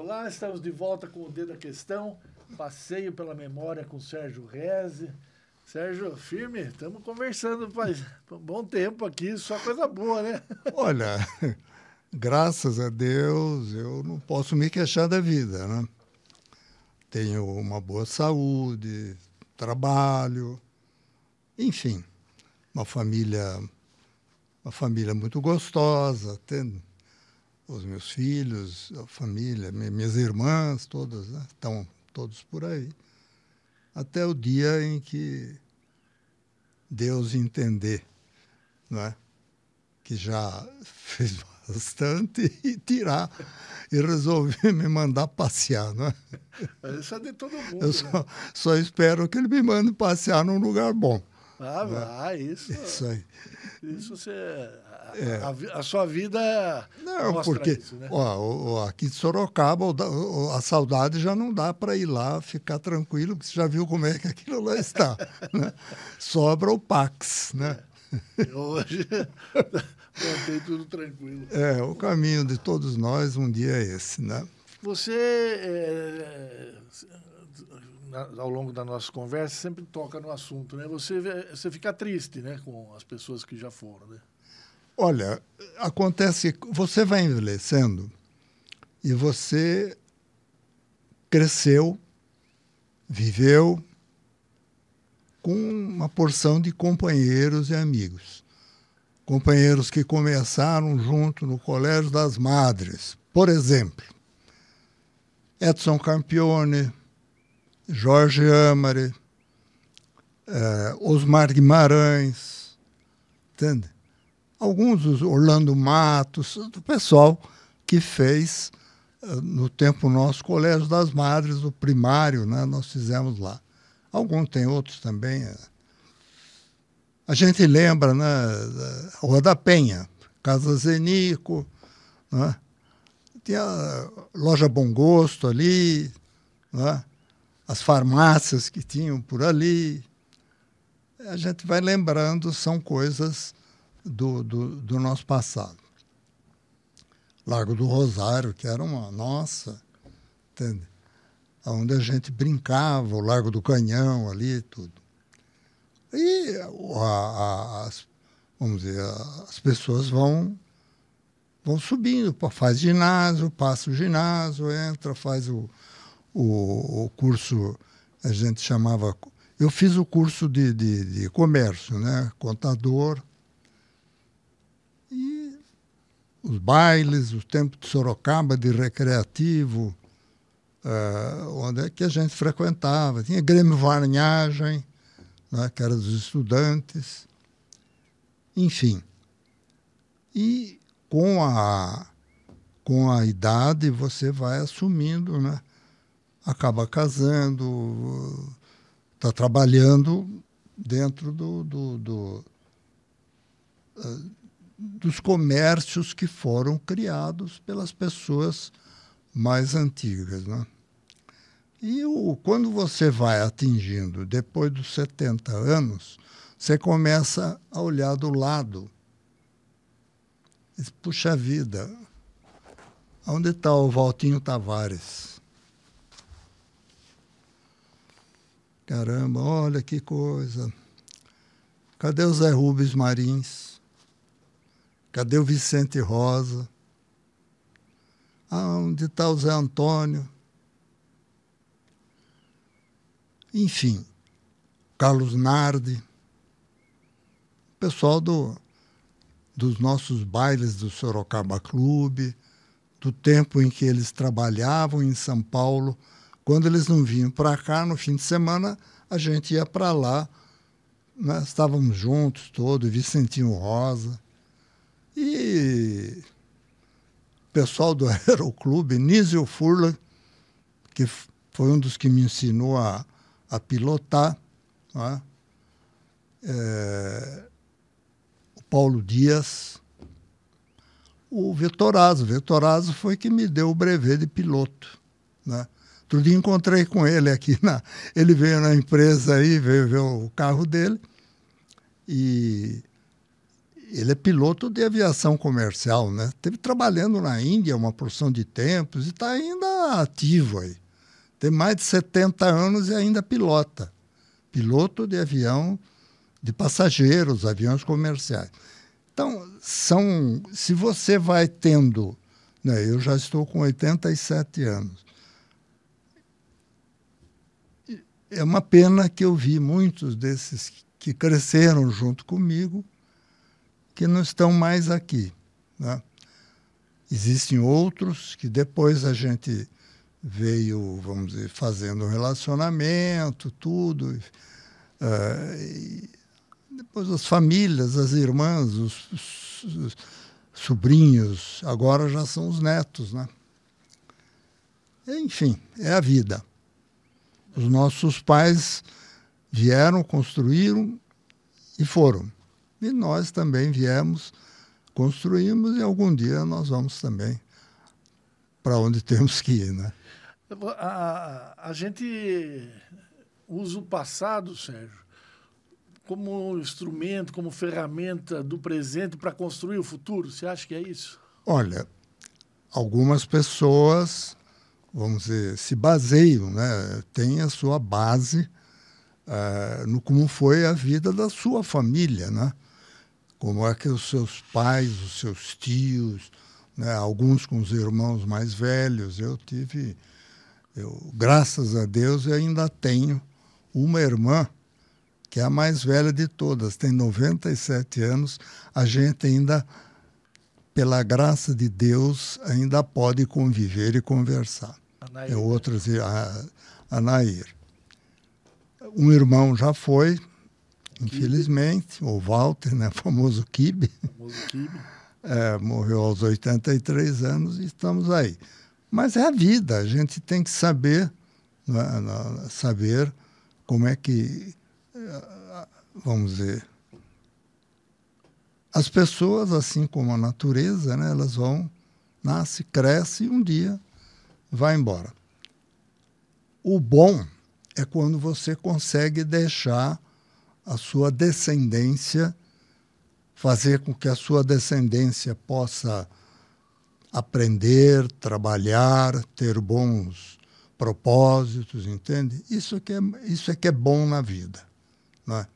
Olá, estamos de volta com o Dedo da Questão. Passeio pela memória com Sérgio Reze. Sérgio, firme, estamos conversando faz um bom tempo aqui, só coisa boa, né? Olha, graças a Deus, eu não posso me queixar da vida, né? Tenho uma boa saúde, trabalho, enfim, uma família, uma família muito gostosa, tendo os meus filhos, a família, minhas irmãs, todas né? estão todos por aí, até o dia em que Deus entender, não é? Que já fez bastante e tirar e resolver me mandar passear, não é? Isso é de todo mundo. Eu só, né? só espero que ele me mande passear num lugar bom. Ah, né? vai, isso. Isso aí. Isso você. A, é. a, a sua vida. Não, porque isso, né? ó, aqui de Sorocaba, a saudade já não dá para ir lá ficar tranquilo, porque você já viu como é que aquilo lá está. né? Sobra o Pax, né? É. Hoje mantém tudo tranquilo. É, o caminho de todos nós um dia é esse, né? Você é, ao longo da nossa conversa, sempre toca no assunto, né? Você, você fica triste, né, com as pessoas que já foram, né? Olha, acontece que você vai envelhecendo e você cresceu, viveu com uma porção de companheiros e amigos. Companheiros que começaram junto no Colégio das Madres, por exemplo. Edson Campione, Jorge Amare, eh, Osmar Guimarães, entende? Alguns, Orlando Matos, o pessoal que fez eh, no tempo nosso Colégio das Madres, o primário, né, nós fizemos lá. Alguns tem outros também. Eh. A gente lembra, né, Rua da Penha, Casa Zenico, né? tinha loja Bom Gosto ali, né? As farmácias que tinham por ali. A gente vai lembrando, são coisas do, do, do nosso passado. Largo do Rosário, que era uma nossa, entende? Onde a gente brincava, o Largo do Canhão ali e tudo. E a, a, as, vamos dizer, as pessoas vão vão subindo, faz ginásio, passa o ginásio, entra, faz o, o, o curso, a gente chamava. Eu fiz o curso de, de, de comércio, né? contador. E os bailes, o tempo de Sorocaba de recreativo, uh, onde é que a gente frequentava. Tinha Grêmio Varnhagem, né? que era dos estudantes. Enfim. E com a, com a idade você vai assumindo, né? Acaba casando, está trabalhando dentro do, do, do uh, dos comércios que foram criados pelas pessoas mais antigas. Né? E o, quando você vai atingindo, depois dos 70 anos, você começa a olhar do lado. Puxa vida, onde está o Valtinho Tavares? Caramba, olha que coisa. Cadê o Zé Rubens Marins? Cadê o Vicente Rosa? Ah, onde está o Zé Antônio? Enfim, Carlos Nardi, pessoal do, dos nossos bailes do Sorocaba Clube, do tempo em que eles trabalhavam em São Paulo quando eles não vinham para cá, no fim de semana, a gente ia para lá. Nós estávamos juntos todos, Vicentinho Rosa. E o pessoal do Aeroclube, Nísio Furla, que foi um dos que me ensinou a, a pilotar. É? É, o Paulo Dias, o Vetorazo. O Vetorazo foi que me deu o brevet de piloto. Né? Outro dia encontrei com ele aqui. Na, ele veio na empresa aí, veio ver o carro dele. E, ele é piloto de aviação comercial, né? Teve trabalhando na Índia uma porção de tempos e está ainda ativo aí. Tem mais de 70 anos e ainda pilota. Piloto de avião de passageiros, aviões comerciais. Então, são, se você vai tendo, né, eu já estou com 87 anos. É uma pena que eu vi muitos desses que cresceram junto comigo que não estão mais aqui. Né? Existem outros que depois a gente veio, vamos dizer, fazendo um relacionamento, tudo. Uh, depois as famílias, as irmãs, os, os, os, sobrinhos, agora já são os netos, né? Enfim, é a vida. Os nossos pais vieram, construíram e foram. E nós também viemos, construímos e algum dia nós vamos também para onde temos que ir, né? A, a, a gente usa o passado, Sérgio, como instrumento, como ferramenta do presente para construir o futuro. Você acha que é isso? Olha, algumas pessoas, vamos dizer, se baseiam, né? Tem a sua base uh, no como foi a vida da sua família, né? como é que os seus pais, os seus tios, né, alguns com os irmãos mais velhos, eu tive, eu, graças a Deus, eu ainda tenho uma irmã que é a mais velha de todas, tem 97 anos, a gente ainda, pela graça de Deus, ainda pode conviver e conversar. Anair. É outras, a, a Nair. Um irmão já foi, infelizmente, o Walter, né, famoso Kibe, é, morreu aos 83 anos e estamos aí. Mas é a vida, a gente tem que saber, né, saber como é que, vamos dizer, as pessoas, assim como a natureza, né, elas vão, nasce, cresce e um dia vai embora. O bom é quando você consegue deixar a sua descendência, fazer com que a sua descendência possa aprender, trabalhar, ter bons propósitos, entende? Isso é que é, isso é, que é bom na vida. Não é?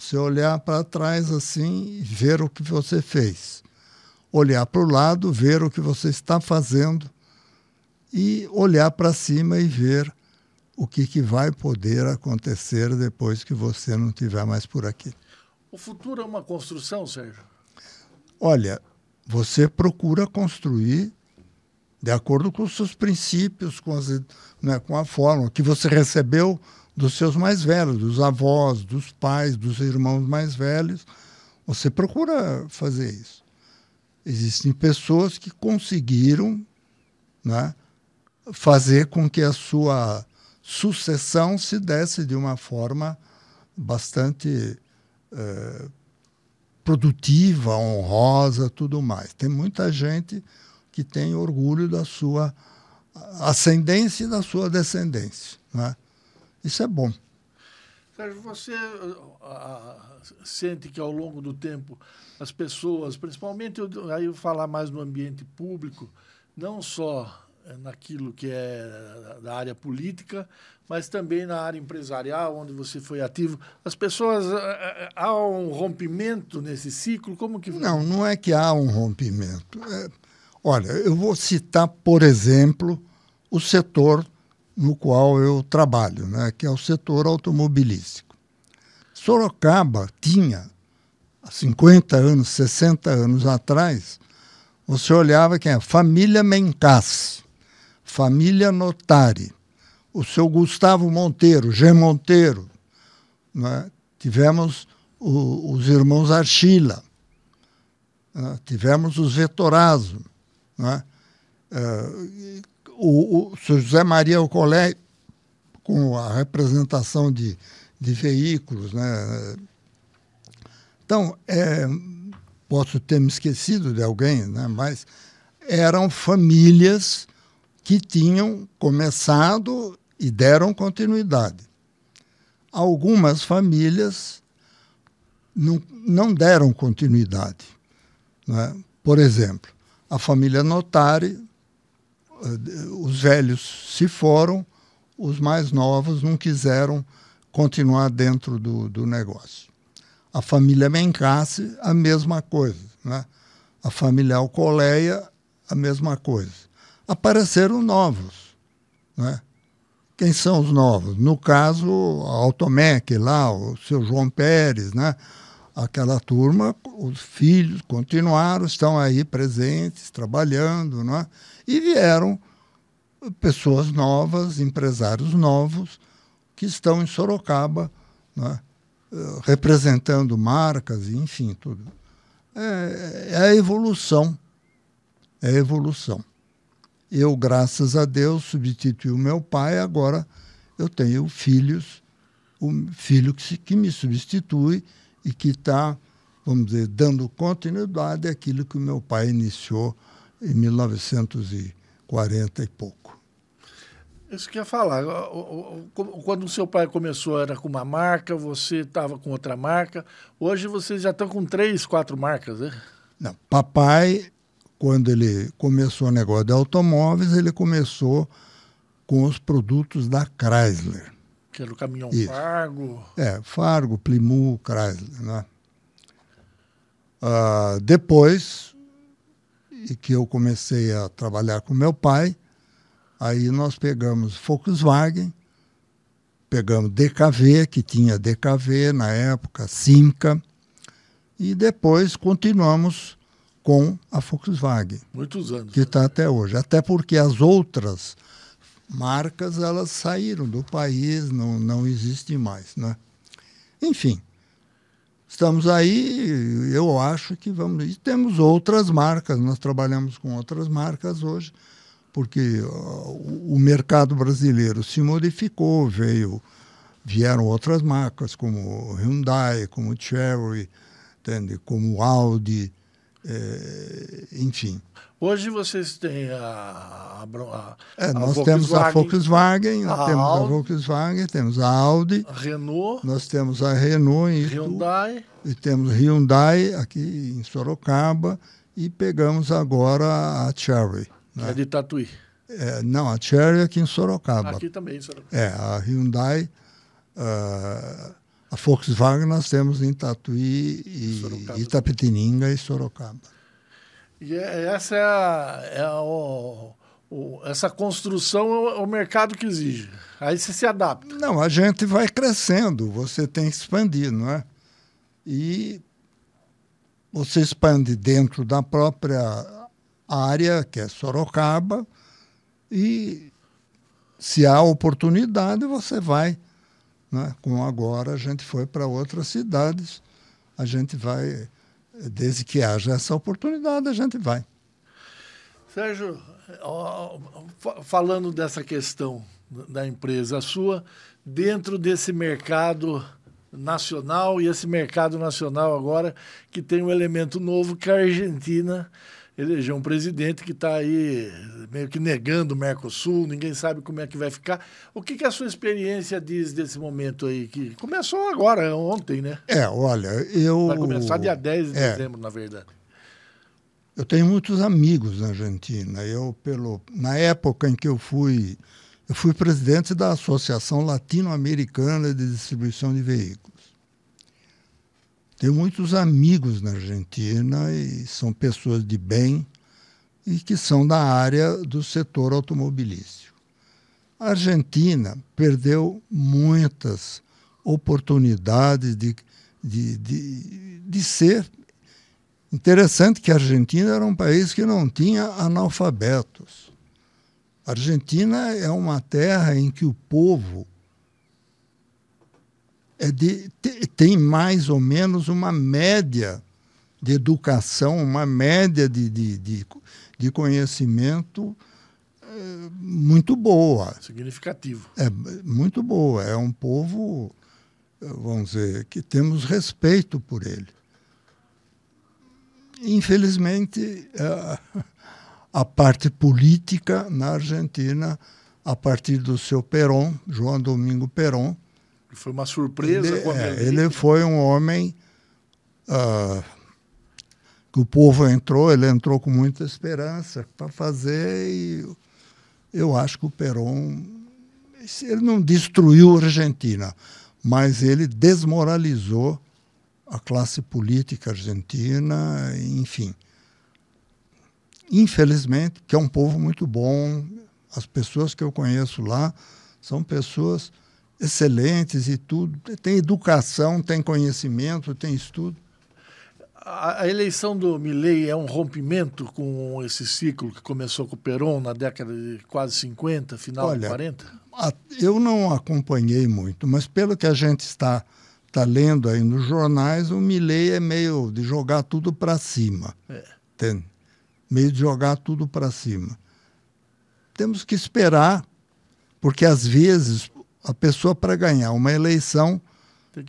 Você olhar para trás assim e ver o que você fez. Olhar para o lado, ver o que você está fazendo e olhar para cima e ver o que, que vai poder acontecer depois que você não estiver mais por aqui. O futuro é uma construção, Sérgio? Olha, você procura construir de acordo com os seus princípios, com, as, né, com a forma que você recebeu dos seus mais velhos, dos avós, dos pais, dos irmãos mais velhos. Você procura fazer isso. Existem pessoas que conseguiram né, fazer com que a sua sucessão se desse de uma forma bastante é, produtiva, honrosa, tudo mais. Tem muita gente que tem orgulho da sua ascendência e da sua descendência. Né? Isso é bom. Sérgio, você uh, sente que ao longo do tempo as pessoas, principalmente eu, aí eu falar mais no ambiente público, não só naquilo que é da área política, mas também na área empresarial, onde você foi ativo. As pessoas é, é, há um rompimento nesse ciclo? Como que não? Não é que há um rompimento. É, olha, eu vou citar, por exemplo, o setor no qual eu trabalho, né, que é o setor automobilístico. Sorocaba tinha há 50 anos, 60 anos atrás, você olhava quem é família Mencassi família Notari, o seu Gustavo Monteiro, G. Monteiro, né? tivemos o, os irmãos Archila, né? tivemos os Vetorazo, né? Uh, o, o José Maria Ocolé, com a representação de, de veículos. Né? Então, é, posso ter me esquecido de alguém, né? mas eram famílias que tinham começado e deram continuidade. Algumas famílias não, não deram continuidade. Né? Por exemplo, a família Notari, os velhos se foram, os mais novos não quiseram continuar dentro do, do negócio. A família Mencassi, a mesma coisa. Né? A família Alcoleia, a mesma coisa. Apareceram novos. Né? Quem são os novos? No caso, a Automec lá, o seu João Pérez, né? Aquela turma, os filhos continuaram, estão aí presentes, trabalhando, né? e vieram pessoas novas, empresários novos, que estão em Sorocaba, né? representando marcas, enfim, tudo. É, é a evolução. É a evolução. Eu, graças a Deus, substituí o meu pai, agora eu tenho filhos, o filho que, se, que me substitui e que está, vamos dizer, dando continuidade àquilo que o meu pai iniciou em 1940 e pouco. Isso que eu ia falar. Quando o seu pai começou, era com uma marca, você estava com outra marca. Hoje vocês já estão com três, quatro marcas, né? Não, papai, quando ele começou o negócio de automóveis, ele começou com os produtos da Chrysler. Que era o caminhão Isso. Fargo. É, Fargo, Plymouth, Chrysler, né? Uh, depois que eu comecei a trabalhar com meu pai, Aí nós pegamos Volkswagen, pegamos DKV, que tinha DKV na época, Simca, e depois continuamos com a Volkswagen. Muitos anos. Que está né? até hoje. Até porque as outras marcas elas saíram do país, não, não existem mais. Né? Enfim, estamos aí, eu acho que vamos. E temos outras marcas, nós trabalhamos com outras marcas hoje porque uh, o mercado brasileiro se modificou, veio, vieram outras marcas como Hyundai, como Cherry, entende? como Audi, é, enfim. Hoje vocês têm a, a, a, é, nós a temos a Volkswagen, nós temos Audi, a Volkswagen, temos a Audi, a Renault, nós temos a Renault em Hyundai, e temos Hyundai aqui em Sorocaba e pegamos agora a Cherry. Né? É de Tatuí. É, não, a Cherry é aqui em Sorocaba. Aqui também em Sorocaba. É, a Hyundai, uh, a Volkswagen nós temos em Tatuí, e Sorocaba. Itapetininga e Sorocaba. E é, essa é, a, é a, o, o, essa construção é o, é o mercado que exige. Aí você se adapta. Não, a gente vai crescendo, você tem que expandir, não é? E você expande dentro da própria área, que é Sorocaba, e se há oportunidade, você vai. Né? Como agora a gente foi para outras cidades, a gente vai, desde que haja essa oportunidade, a gente vai. Sérgio, falando dessa questão da empresa sua, dentro desse mercado nacional, e esse mercado nacional agora que tem um elemento novo que é a Argentina elegeu um presidente que está aí meio que negando o Mercosul, ninguém sabe como é que vai ficar. O que, que a sua experiência diz desse momento aí? Que começou agora, ontem, né? É, olha, eu. Vai começar dia 10 de é. dezembro, na verdade. Eu tenho muitos amigos na Argentina. Eu, pelo, na época em que eu fui, eu fui presidente da Associação Latino-Americana de Distribuição de Veículos. Tenho muitos amigos na Argentina e são pessoas de bem e que são da área do setor automobilístico. A Argentina perdeu muitas oportunidades de, de, de, de ser. Interessante que a Argentina era um país que não tinha analfabetos. A Argentina é uma terra em que o povo é de, tem mais ou menos uma média de educação, uma média de, de, de, de conhecimento é, muito boa. Significativo. É muito boa. É um povo, vamos dizer, que temos respeito por ele. Infelizmente, a, é, a parte política na Argentina, a partir do seu Perón, João Domingo Perón, foi uma surpresa. Ele, é, ele foi um homem uh, que o povo entrou, ele entrou com muita esperança para fazer e eu acho que o Perón ele não destruiu a Argentina, mas ele desmoralizou a classe política argentina, enfim. Infelizmente, que é um povo muito bom, as pessoas que eu conheço lá são pessoas excelentes e tudo, tem educação, tem conhecimento, tem estudo. A, eleição do Milley é um rompimento com esse ciclo que começou com o Perón na década de quase 50, final Olha, de 40? A, eu não acompanhei muito, mas pelo que a gente está, está lendo aí nos jornais, o Milley é meio de jogar tudo para cima. É. Entende? Meio de jogar tudo para cima. Temos que esperar, porque às vezes a pessoa para ganhar uma eleição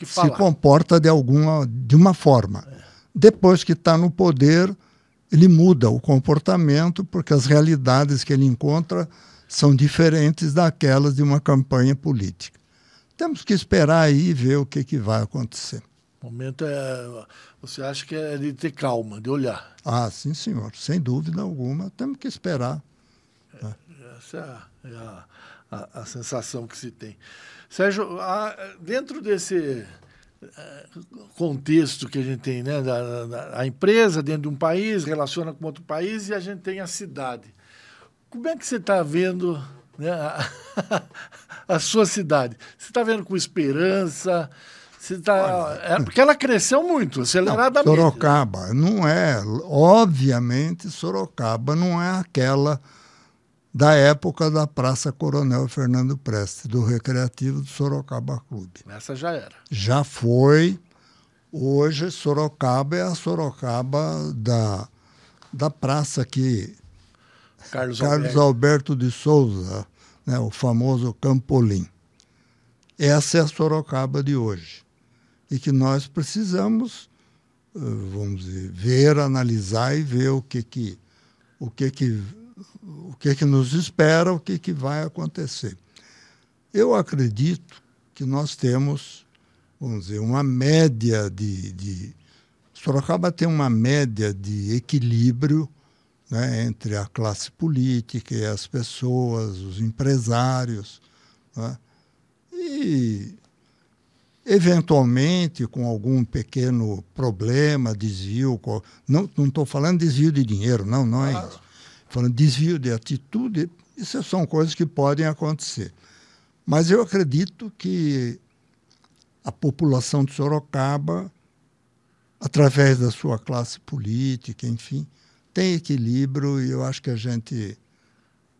se comporta de alguma de uma forma. É. Depois que está no poder, ele muda o comportamento porque as realidades que ele encontra são diferentes daquelas de uma campanha política. Temos que esperar aí e ver o que, que vai acontecer. O momento é. Você acha que é de ter calma, de olhar? Ah, sim, senhor. Sem dúvida alguma. Temos que esperar. É, essa é a, a, a, sensação que se tem. Sérgio, a, dentro desse eh, contexto que a gente tem, né? Da, da, a empresa dentro de um país relaciona com outro país e a gente tem a cidade. Como é que você está vendo né, a, a, sua cidade? Você está vendo com esperança? Você tá, é, porque ela cresceu muito, aceleradamente. Não, Sorocaba não é, obviamente, Sorocaba não é aquela da época da Praça Coronel Fernando Prestes, do Recreativo do Sorocaba Clube. Essa já era. Já foi. Hoje, Sorocaba é a Sorocaba da, da praça que Carlos, Carlos Alberto. Alberto de Souza, né, o famoso Campolim. Essa é a Sorocaba de hoje. E que nós precisamos, eh, vamos dizer, ver, analisar e ver o que, que, o que, que o que, que nos espera, o que, que vai acontecer. Eu acredito que nós temos, vamos dizer, uma média de. de Sorocaba tem uma média de equilíbrio né, entre a classe política e as pessoas, os empresários. Né, e, eventualmente, com algum pequeno problema, desvio. Não estou falando desvio de dinheiro, não, não é isso falando desvio de atitude, isso são coisas que podem acontecer. Mas eu acredito que a população de Sorocaba, através da sua classe política, enfim, tem equilíbrio e eu acho que a gente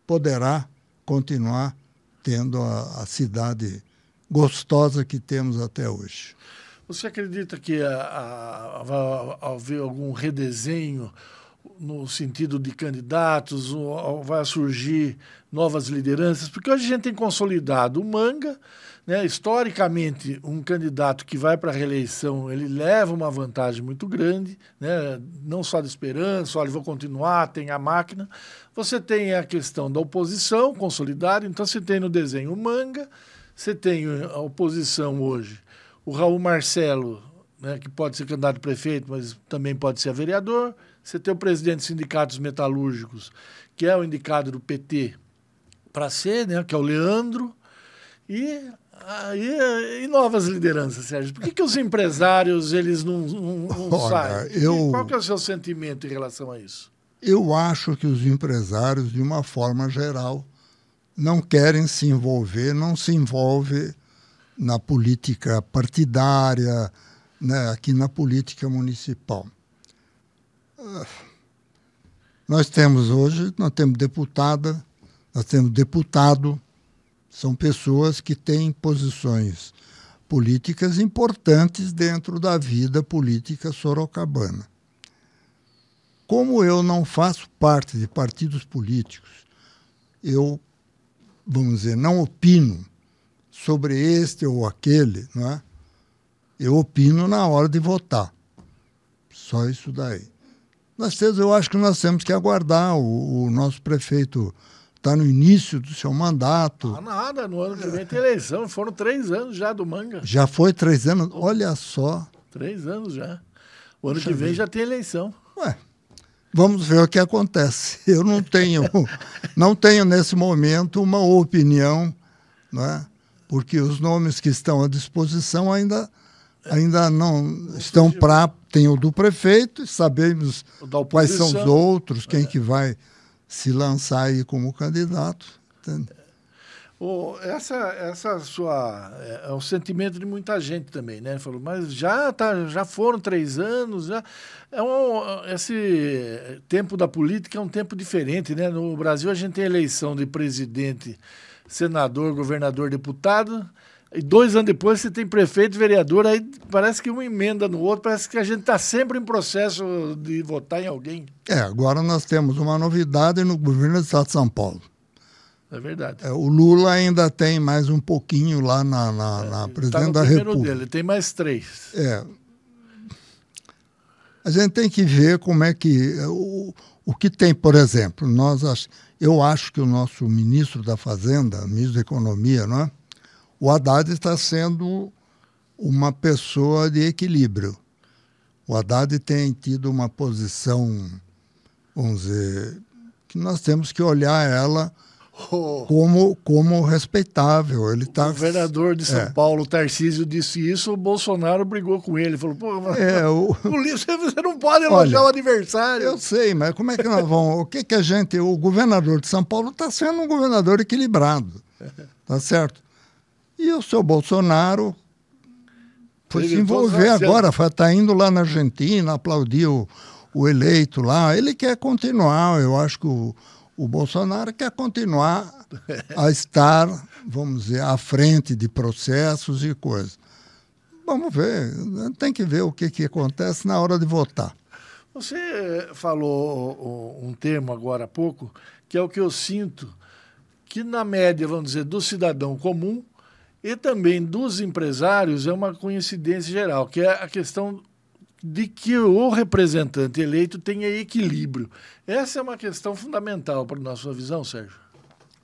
poderá continuar tendo a, a cidade gostosa que temos até hoje. Você acredita que vai haver algum redesenho no sentido de candidatos, vai surgir novas lideranças, porque hoje a gente tem consolidado o Manga, né? historicamente, um candidato que vai para a reeleição, ele leva uma vantagem muito grande, né? não só de esperança, olha, vou continuar, tem a máquina. Você tem a questão da oposição consolidada, então você tem no desenho o Manga, você tem a oposição hoje, o Raul Marcelo, né, que pode ser candidato a prefeito, mas também pode ser vereador, você tem o presidente dos sindicatos metalúrgicos, que é o indicado do PT para ser, né, que é o Leandro, e, aí, e novas lideranças, Sérgio. Por que, que os empresários eles não, não, não Olha, saem? Eu, Qual que é o seu sentimento em relação a isso? Eu acho que os empresários, de uma forma geral, não querem se envolver, não se envolve na política partidária, né, aqui na política municipal. Nós temos hoje, nós temos deputada, nós temos deputado, são pessoas que têm posições políticas importantes dentro da vida política sorocabana. Como eu não faço parte de partidos políticos, eu, vamos dizer, não opino sobre este ou aquele, não é? Eu opino na hora de votar. Só isso daí. Nós temos, eu acho que nós temos que aguardar. O, o nosso prefeito está no início do seu mandato. Ah, nada, no ano que vem tem eleição. Foram três anos já do Manga. Já foi três anos? Olha só. Três anos já. O ano que vem já tem eleição. Ué, vamos ver o que acontece. Eu não tenho, não tenho nesse momento uma opinião, não é? porque os nomes que estão à disposição ainda, ainda não estão para. Tem o do prefeito, sabemos quais são os outros, quem é. que vai se lançar aí como candidato. Entende? Oh, essa, essa sua é, é um sentimento de muita gente também, né? Falou, mas já tá, já foram três anos, já é um, esse tempo da política é um tempo diferente, né? No Brasil a gente tem eleição de presidente, senador, governador, deputado, e dois anos depois você tem prefeito, vereador, aí parece que uma emenda no outro, parece que a gente está sempre em processo de votar em alguém. É, agora nós temos uma novidade no governo do Estado de São Paulo. É verdade. É, o Lula ainda tem mais um pouquinho lá na, na, é, na tá presidente tá da República. Dele, tem mais três. É. A gente tem que ver como é que. O, o que tem, por exemplo, nós eu acho que o nosso ministro da Fazenda, ministro da Economia, não é? O Haddad está sendo uma pessoa de equilíbrio. O Haddad tem tido uma posição, vamos dizer, que nós temos que olhar ela como, como respeitável. Ele tá, o governador de São é. Paulo, Tarcísio, disse isso, o Bolsonaro brigou com ele. Falou, pô, é, o... você não pode elogiar Olha, o adversário. Eu sei, mas como é que nós vamos. o que, que a gente. O governador de São Paulo está sendo um governador equilibrado. Tá certo? E o seu Bolsonaro foi se envolver agora, está indo lá na Argentina, aplaudiu o, eleito lá. Ele quer continuar, eu acho que o o Bolsonaro quer continuar a estar, vamos dizer, à frente de processos e coisas. Vamos ver, tem que ver o que, que acontece na hora de votar. Você falou um termo agora há pouco, que é o que eu sinto, que na média, vamos dizer, do cidadão comum e também dos empresários é uma coincidência geral, que é a questão de que o representante eleito tenha equilíbrio. Essa é uma questão fundamental para a sua visão, Sérgio.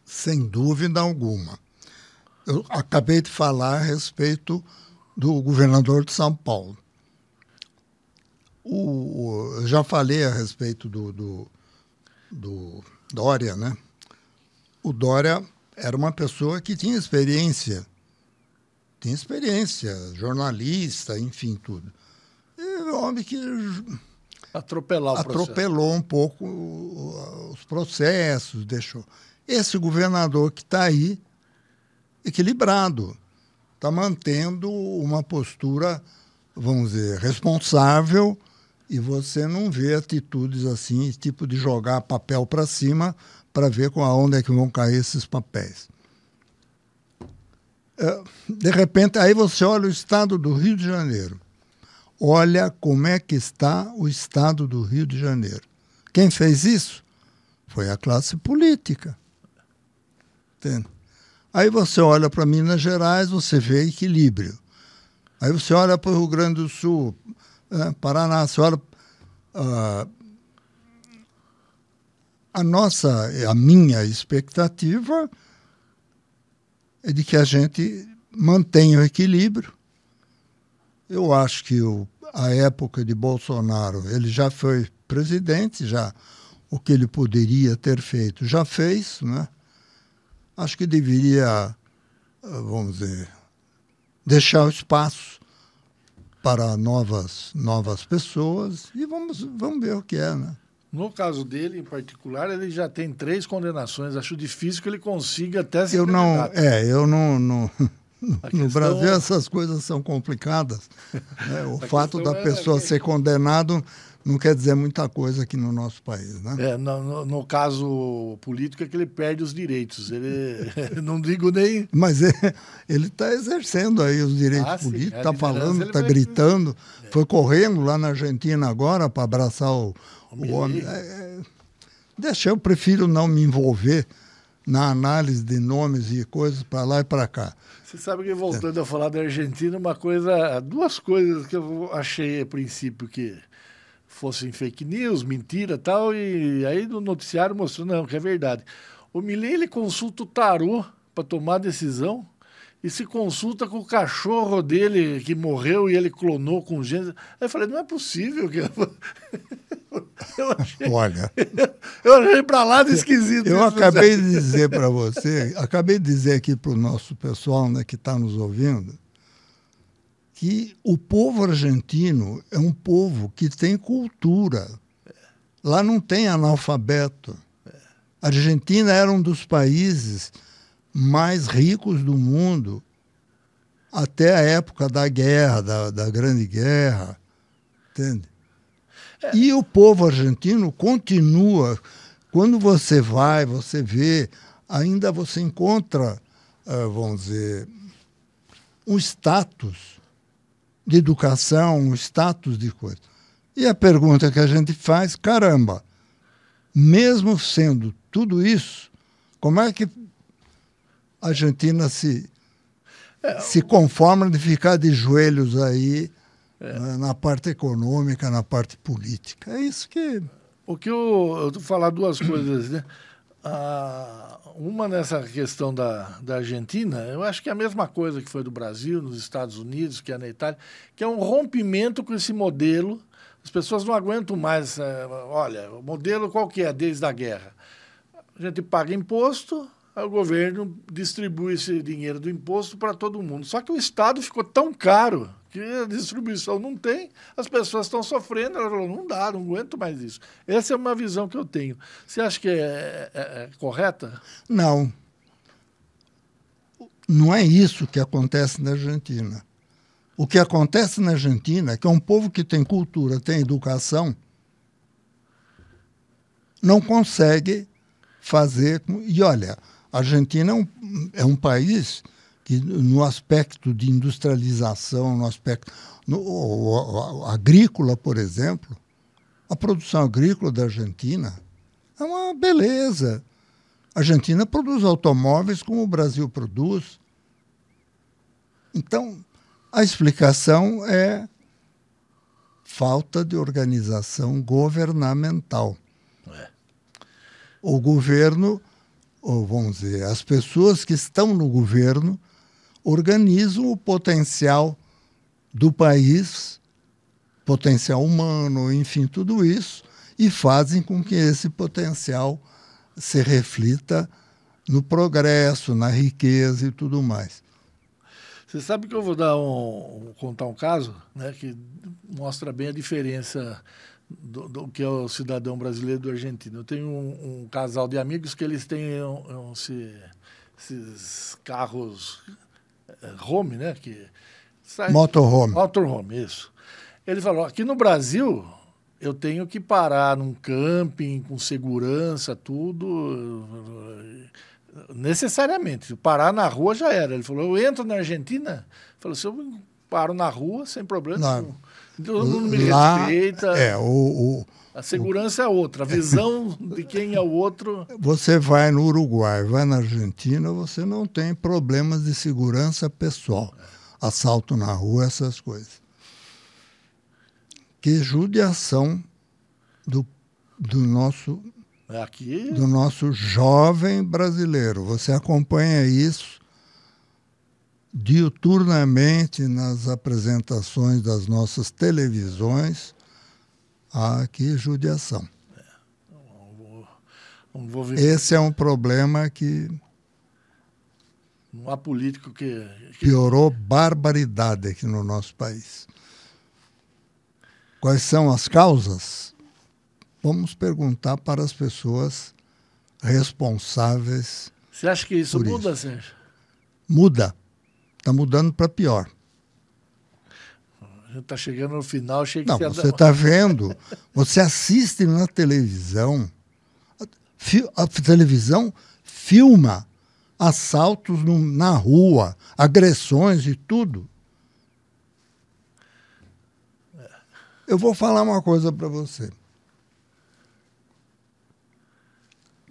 Sem dúvida alguma. Eu acabei de falar a respeito do governador de São Paulo. O, eu já falei a respeito do, do, do Dória, né? O Dória era uma pessoa que tinha experiência, tinha experiência, jornalista, enfim, tudo um homem que Atropelar atropelou um pouco os processos, deixou. Esse governador que está aí, equilibrado, está mantendo uma postura, vamos dizer, responsável e você não vê atitudes assim, tipo de jogar papel para cima para ver com aonde é que vão cair esses papéis. É, de repente, aí você olha o estado do Rio de Janeiro. Olha como é que está o estado do Rio de Janeiro. Quem fez isso? Foi a classe política. Entende? Aí você olha para Minas Gerais, você vê equilíbrio. Aí você olha para o Rio Grande do Sul, né, Paraná, você olha. Uh, a nossa, a minha expectativa é de que a gente mantenha o equilíbrio eu acho que o, a época de Bolsonaro, ele já foi presidente, já o que ele poderia ter feito já fez, né? Acho que deveria, vamos dizer, deixar o espaço para novas, novas pessoas e vamos, vamos ver o que é, né? No caso dele, em particular, ele já tem três condenações. Acho difícil que ele consiga até ser Eu não, é, eu não, não no questão... Brasil essas coisas são complicadas. Né? O fato da é pessoa é... ser condenado não quer dizer muita coisa aqui no nosso país, né? É, no, no, caso político é que ele perde os direitos. Ele não digo nem. Mas é, ele está exercendo aí os direitos ah, políticos, está falando, está vai... gritando. É. Foi correndo lá na Argentina agora para abraçar o, o, homem. É, é, deixa, eu prefiro não me envolver na análise de nomes e coisas para lá e para cá. Você sabe que voltando é. a falar da Argentina, uma coisa, duas coisas que eu achei a princípio que fossem fake news, mentira tal, e aí no noticiário mostrou não, que é verdade. O Milley ele consulta o tarô para tomar decisão e se consulta com o cachorro dele que morreu e ele clonou com genes. Aí eu falei, não é possível que. Eu achei, Olha, eu achei para lá de esquisito. Eu acabei de dizer para você, acabei de dizer aqui para o nosso pessoal né, que está nos ouvindo, que o povo argentino é um povo que tem cultura. Lá não tem analfabeto. A Argentina era um dos países mais ricos do mundo até a época da guerra, da, da Grande Guerra. Entende? É. E o povo argentino continua. Quando você vai, você vê, ainda você encontra, uh, vamos dizer, um status de educação, um status de coisa. E a pergunta que a gente faz, caramba, mesmo sendo tudo isso, como é que a Argentina se, é, se conforma de ficar de joelhos aí é. na, na, parte econômica, na parte política. É isso que. O que eu, eu vou falar duas coisas, né? Ah, uma nessa questão da, da Argentina, eu acho que é a mesma coisa que foi do Brasil, nos Estados Unidos, que é na Itália, que é um rompimento com esse modelo. As pessoas não aguentam mais. É, olha, o modelo qual que é desde a guerra? A gente paga imposto, o governo distribui esse dinheiro do imposto para todo mundo. Só que o Estado ficou tão caro que a distribuição não tem, as pessoas estão sofrendo, ela falou, não dá, não aguento mais isso. Essa é uma visão que eu tenho. Você acha que é, é, é correta? Não. Não é isso que acontece na Argentina. O que acontece na Argentina é que é um povo que tem cultura, tem educação, não consegue fazer. E olha, a Argentina é um, é um país que, no aspecto de industrialização, no aspecto no, o, o, agrícola, por exemplo, a produção agrícola da Argentina é uma beleza. A Argentina produz automóveis como o Brasil produz. Então, a explicação é falta de organização governamental. É. O governo ou vamos dizer, as pessoas que estão no governo organizam o potencial do país, potencial humano, enfim, tudo isso, e fazem com que esse potencial se reflita no progresso, na riqueza e tudo mais. Você sabe que eu vou dar um, contar um caso né, que mostra bem a diferença do, do, que é o cidadão brasileiro do argentino. Eu tenho um, um casal de amigos que eles têm um, um, se, esses carros é, home, né? Que sai, motorhome. Motorhome, isso. Ele falou, aqui no Brasil eu tenho que parar num camping com segurança, tudo necessariamente. Parar na rua já era. Ele falou, eu entro na Argentina, falou, se eu paro na rua sem problema não. Todo mundo me Lá, respeita. É, o, o, a segurança o, é outra, a visão de quem é o outro. Você vai no Uruguai, vai na Argentina, você não tem problemas de segurança pessoal. Assalto na rua, essas coisas. Que judiação do, do nosso Aqui... do nosso jovem brasileiro. Você acompanha isso diuturnamente nas apresentações das nossas televisões. Ah, que judiação. Esse é um problema que. Não há político que, que. Piorou barbaridade aqui no nosso país. Quais são as causas? Vamos perguntar para as pessoas responsáveis. Você acha que isso muda, isso. Sérgio? Muda. Está mudando para pior. Está chegando no final, chega Não, você está vendo, você assiste na televisão, a, a televisão filma assaltos no, na rua, agressões e tudo. Eu vou falar uma coisa para você.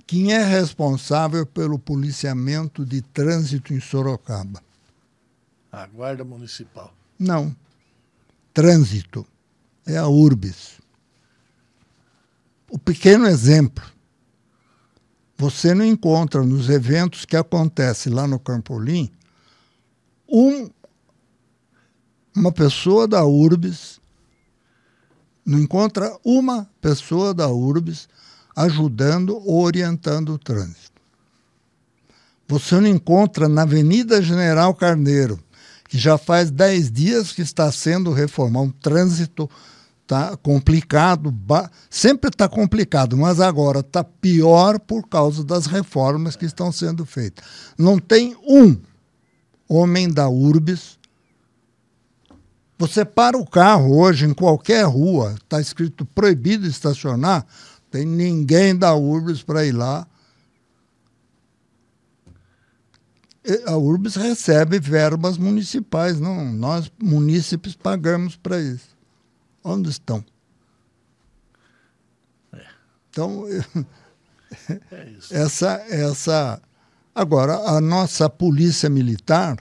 Quem é responsável pelo policiamento de trânsito em Sorocaba? A Guarda Municipal. Não. Trânsito. É a URBS. O pequeno exemplo. Você não encontra nos eventos que acontecem lá no Campolim um, uma pessoa da URBS, não encontra uma pessoa da URBS ajudando ou orientando o trânsito. Você não encontra na Avenida General Carneiro, que já faz 10 dias que está sendo reformado, um trânsito está complicado, sempre está complicado, mas agora está pior por causa das reformas que estão sendo feitas. Não tem um homem da Urbis. Você para o carro hoje em qualquer rua, está escrito proibido estacionar, tem ninguém da Urbis para ir lá. A Urbis recebe verbas municipais, não, nós munícipes pagamos para isso. Onde estão? É. Então, é essa, essa. Agora, a nossa polícia militar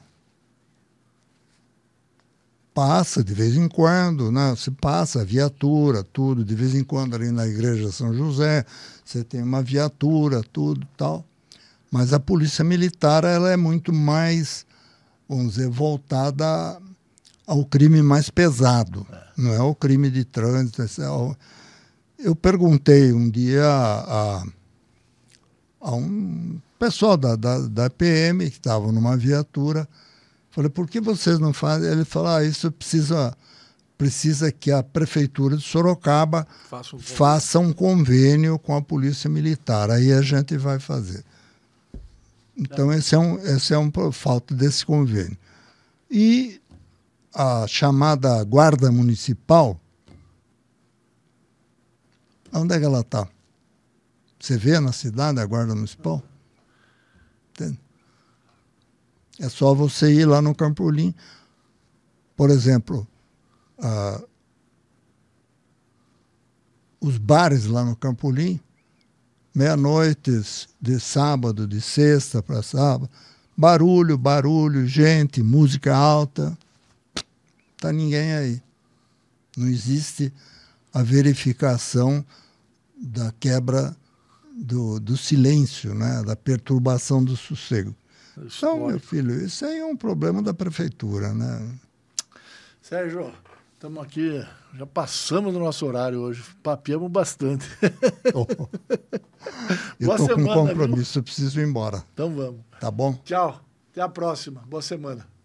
passa de vez em quando, né? Se passa viatura, tudo, de vez em quando ali na igreja São José, você tem uma viatura, tudo tal. Mas a polícia militar ela é muito mais, vamos dizer, voltada ao crime mais pesado, é. não é o crime de trânsito. É eu perguntei um dia a, a um pessoal da, da, da PM que estava numa viatura, falei, por que vocês não fazem? Ele falou, ah, isso precisa, precisa que a prefeitura de Sorocaba faça um, faça um convênio com a polícia militar, aí a gente vai fazer. Então, esse é um, esse é um falta desse convênio. E a chamada Guarda Municipal, onde é que ela está? Você vê na cidade a Guarda Municipal? Entende? É só você ir lá no Campolim. Por exemplo, uh, os bares lá no Campolim, meia-noite de sábado, de sexta para sábado, barulho, barulho, gente, música alta está ninguém aí. Não existe a verificação da quebra do, do silêncio, né? da perturbação do sossego. Então, meu filho, isso aí é um problema da prefeitura. Né? Sérgio, estamos aqui, já passamos do nosso horário hoje, papiamos bastante. Oh. Eu estou com um compromisso, viu? eu preciso ir embora. Então vamos. Tá bom? Tchau, até a próxima. Boa semana.